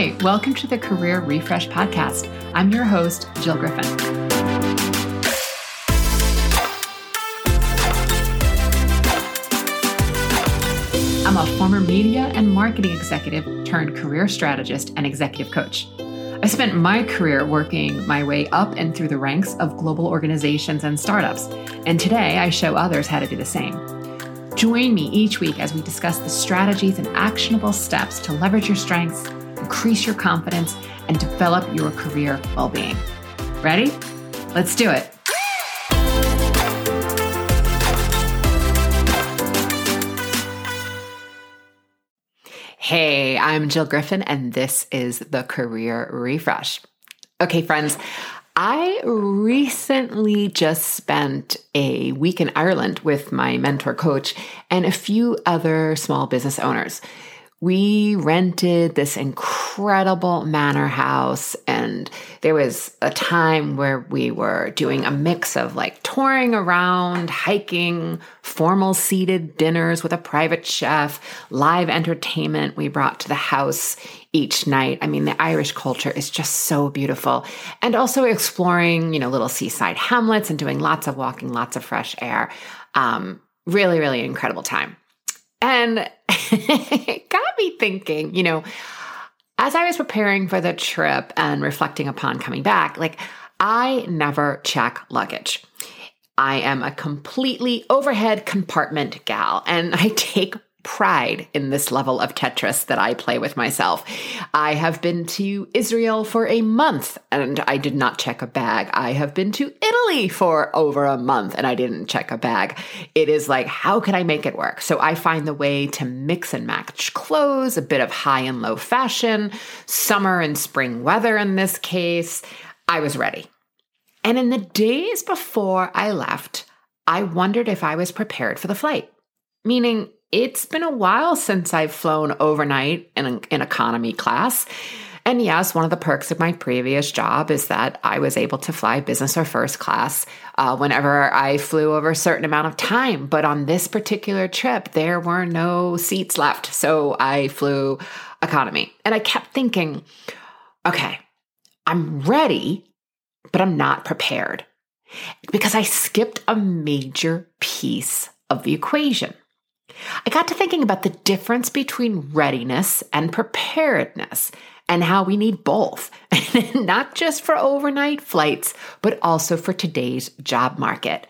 Hi, welcome to the Career Refresh Podcast. I'm your host, Jill Griffin. I'm a former media and marketing executive turned career strategist and executive coach. I spent my career working my way up and through the ranks of global organizations and startups, and today I show others how to do the same. Join me each week as we discuss the strategies and actionable steps to leverage your strengths, increase your confidence, and develop your career well being. Ready? Let's do it. Hey, I'm Jill Griffin, and this is the Career Refresh. Okay, friends, I recently just spent a week in Ireland with my mentor coach and a few other small business owners we rented this incredible manor house and there was a time where we were doing a mix of like touring around hiking formal seated dinners with a private chef live entertainment we brought to the house each night. I mean the irish culture is just so beautiful. And also exploring you know little seaside hamlets and doing lots of walking lots of fresh air. Um, really really incredible time. And it got me thinking, you know, as I was preparing for the trip and reflecting upon coming back, like I never check luggage. I am a completely overhead compartment gal and I take pride in this level of Tetris that I play with myself. I have been to Israel for a month and I did not check a bag. I have been to Italy for over a month and I didn't check a bag. It is like, how can I make it work? So I find the way to mix and match clothes, a bit of high and low fashion, summer and spring weather in this case. I was ready. And in the days before I left, I wondered if I was prepared for the flight. Meaning, it's been a while since I've flown overnight in, in economy class. And yes, one of the perks of my previous job is that I was able to fly business or first class uh, whenever I flew over a certain amount of time. But on this particular trip, there were no seats left. So I flew economy. And I kept thinking, okay, I'm ready, but I'm not prepared because I skipped a major piece of the equation. I got to thinking about the difference between readiness and preparedness and how we need both, not just for overnight flights, but also for today's job market.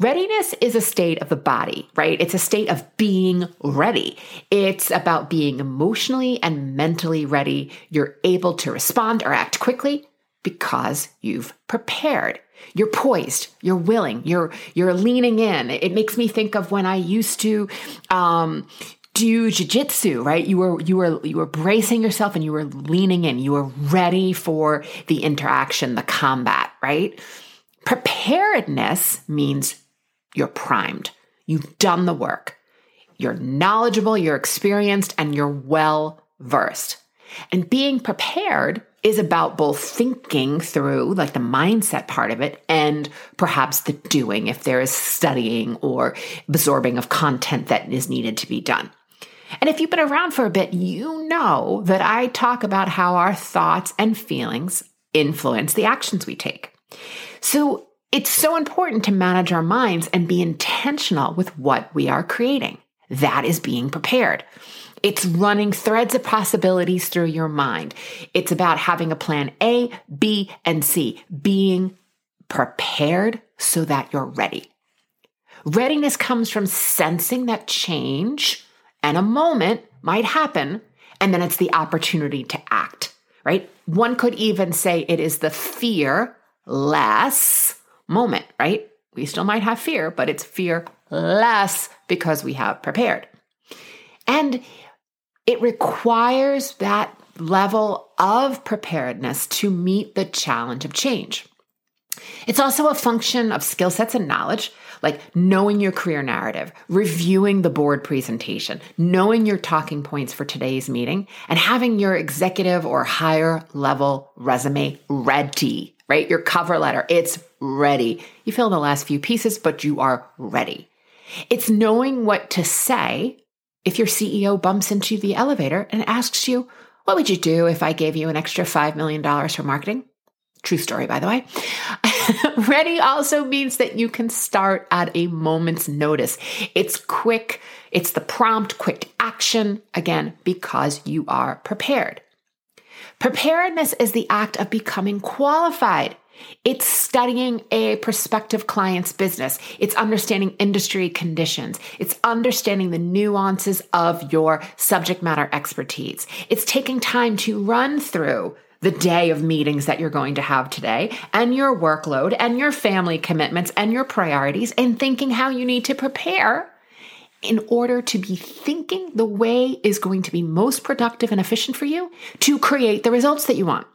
Readiness is a state of the body, right? It's a state of being ready. It's about being emotionally and mentally ready. You're able to respond or act quickly because you've prepared. You're poised, you're willing, you're you're leaning in. It makes me think of when I used to um, do jujitsu, right? You were you were you were bracing yourself and you were leaning in. You were ready for the interaction, the combat, right? Preparedness means you're primed. You've done the work. You're knowledgeable, you're experienced, and you're well versed. And being prepared is about both thinking through, like the mindset part of it, and perhaps the doing if there is studying or absorbing of content that is needed to be done. And if you've been around for a bit, you know that I talk about how our thoughts and feelings influence the actions we take. So it's so important to manage our minds and be intentional with what we are creating. That is being prepared. It's running threads of possibilities through your mind. It's about having a plan A, B, and C, being prepared so that you're ready. Readiness comes from sensing that change and a moment might happen, and then it's the opportunity to act, right? One could even say it is the fear less moment, right? We still might have fear, but it's fear less because we have prepared. And it requires that level of preparedness to meet the challenge of change. It's also a function of skill sets and knowledge, like knowing your career narrative, reviewing the board presentation, knowing your talking points for today's meeting, and having your executive or higher level resume ready, right? Your cover letter, it's ready. You fill in the last few pieces, but you are ready. It's knowing what to say if your CEO bumps into the elevator and asks you, What would you do if I gave you an extra $5 million for marketing? True story, by the way. Ready also means that you can start at a moment's notice. It's quick, it's the prompt, quick action, again, because you are prepared. Preparedness is the act of becoming qualified. It's studying a prospective client's business. It's understanding industry conditions. It's understanding the nuances of your subject matter expertise. It's taking time to run through the day of meetings that you're going to have today and your workload and your family commitments and your priorities and thinking how you need to prepare in order to be thinking the way is going to be most productive and efficient for you to create the results that you want.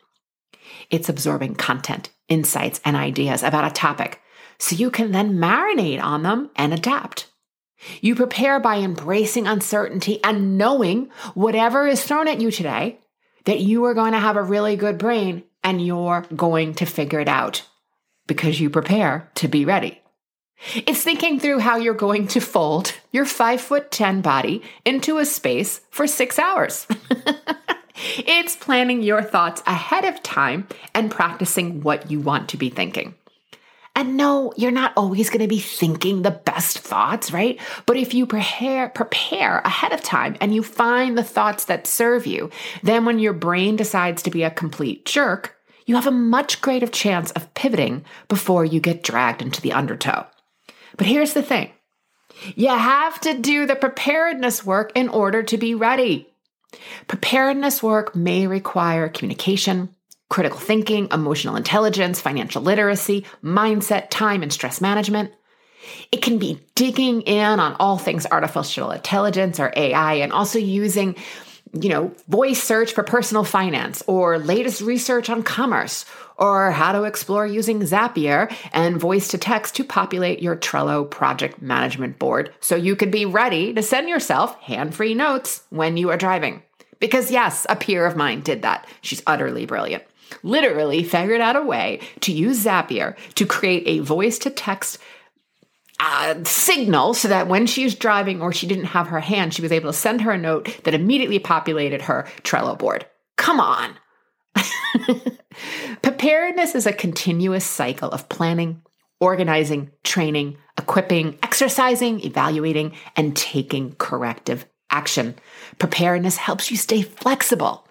It's absorbing content, insights, and ideas about a topic so you can then marinate on them and adapt. You prepare by embracing uncertainty and knowing whatever is thrown at you today that you are going to have a really good brain and you're going to figure it out because you prepare to be ready. It's thinking through how you're going to fold your five foot 10 body into a space for six hours. it's planning your thoughts ahead of time and practicing what you want to be thinking. And no, you're not always going to be thinking the best thoughts, right? But if you prepare, prepare ahead of time and you find the thoughts that serve you, then when your brain decides to be a complete jerk, you have a much greater chance of pivoting before you get dragged into the undertow. But here's the thing. You have to do the preparedness work in order to be ready. Preparedness work may require communication, critical thinking, emotional intelligence, financial literacy, mindset, time, and stress management. It can be digging in on all things artificial intelligence or AI and also using, you know, voice search for personal finance or latest research on commerce or how to explore using Zapier and voice to text to populate your Trello project management board so you can be ready to send yourself hand free notes when you are driving. Because, yes, a peer of mine did that. She's utterly brilliant literally figured out a way to use Zapier to create a voice to text uh, signal so that when she was driving or she didn't have her hand, she was able to send her a note that immediately populated her Trello board. Come on. Preparedness is a continuous cycle of planning, organizing, training, equipping, exercising, evaluating, and taking corrective action. Preparedness helps you stay flexible.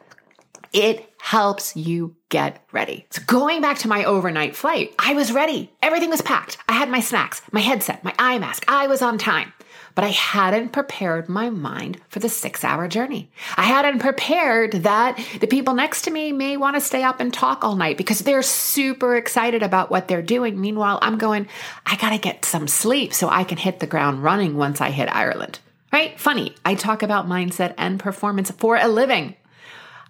It helps you get ready. So going back to my overnight flight, I was ready. Everything was packed. I had my snacks, my headset, my eye mask. I was on time. But I hadn't prepared my mind for the six hour journey. I hadn't prepared that the people next to me may want to stay up and talk all night because they're super excited about what they're doing. Meanwhile, I'm going, I got to get some sleep so I can hit the ground running once I hit Ireland. Right? Funny. I talk about mindset and performance for a living.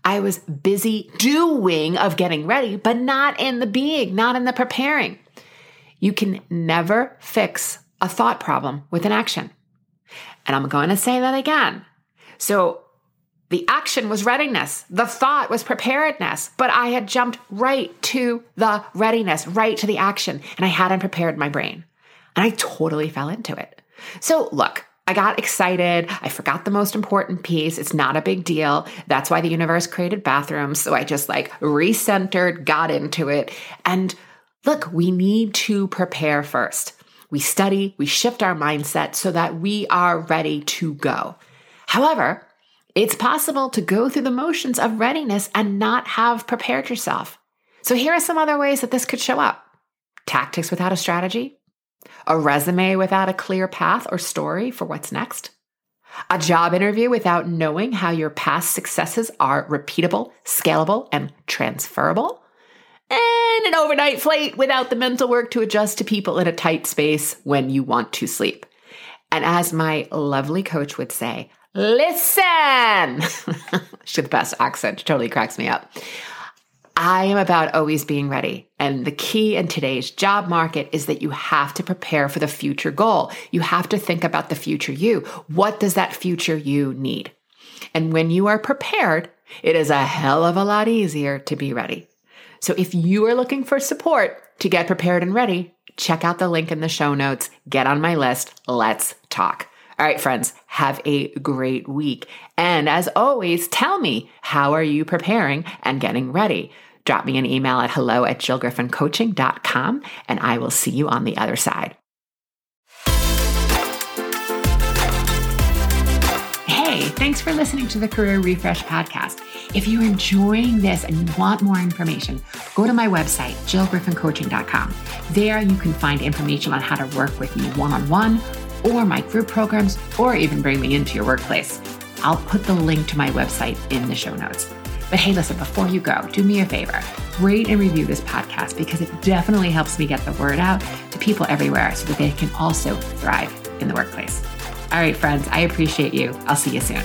I was busy doing of getting ready, but not in the being, not in the preparing. You can never fix a thought problem with an action. And I'm going to say that again. So the action was readiness. The thought was preparedness, but I had jumped right to the readiness, right to the action, and I hadn't prepared my brain. And I totally fell into it. So look, I got excited. I forgot the most important piece. It's not a big deal. That's why the universe created bathrooms. So I just like recentered, got into it. And look, we need to prepare first. We study, we shift our mindset so that we are ready to go. However, it's possible to go through the motions of readiness and not have prepared yourself. So here are some other ways that this could show up tactics without a strategy, a resume without a clear path or story for what's next, a job interview without knowing how your past successes are repeatable, scalable, and transferable, and an overnight flight without the mental work to adjust to people in a tight space when you want to sleep. And as my lovely coach would say, listen. she She's the best accent. Totally cracks me up. I am about always being ready. And the key in today's job market is that you have to prepare for the future goal. You have to think about the future you. What does that future you need? And when you are prepared, it is a hell of a lot easier to be ready. So if you are looking for support to get prepared and ready, check out the link in the show notes, get on my list, let's talk. All right, friends, have a great week. And as always, tell me, how are you preparing and getting ready? Drop me an email at hello at jillgriffincoaching.com and I will see you on the other side. Hey, thanks for listening to the Career Refresh podcast. If you're enjoying this and you want more information, go to my website, jillgriffincoaching.com. There you can find information on how to work with me one on one or my group programs, or even bring me into your workplace. I'll put the link to my website in the show notes. But hey, listen, before you go, do me a favor rate and review this podcast because it definitely helps me get the word out to people everywhere so that they can also thrive in the workplace. All right, friends, I appreciate you. I'll see you soon.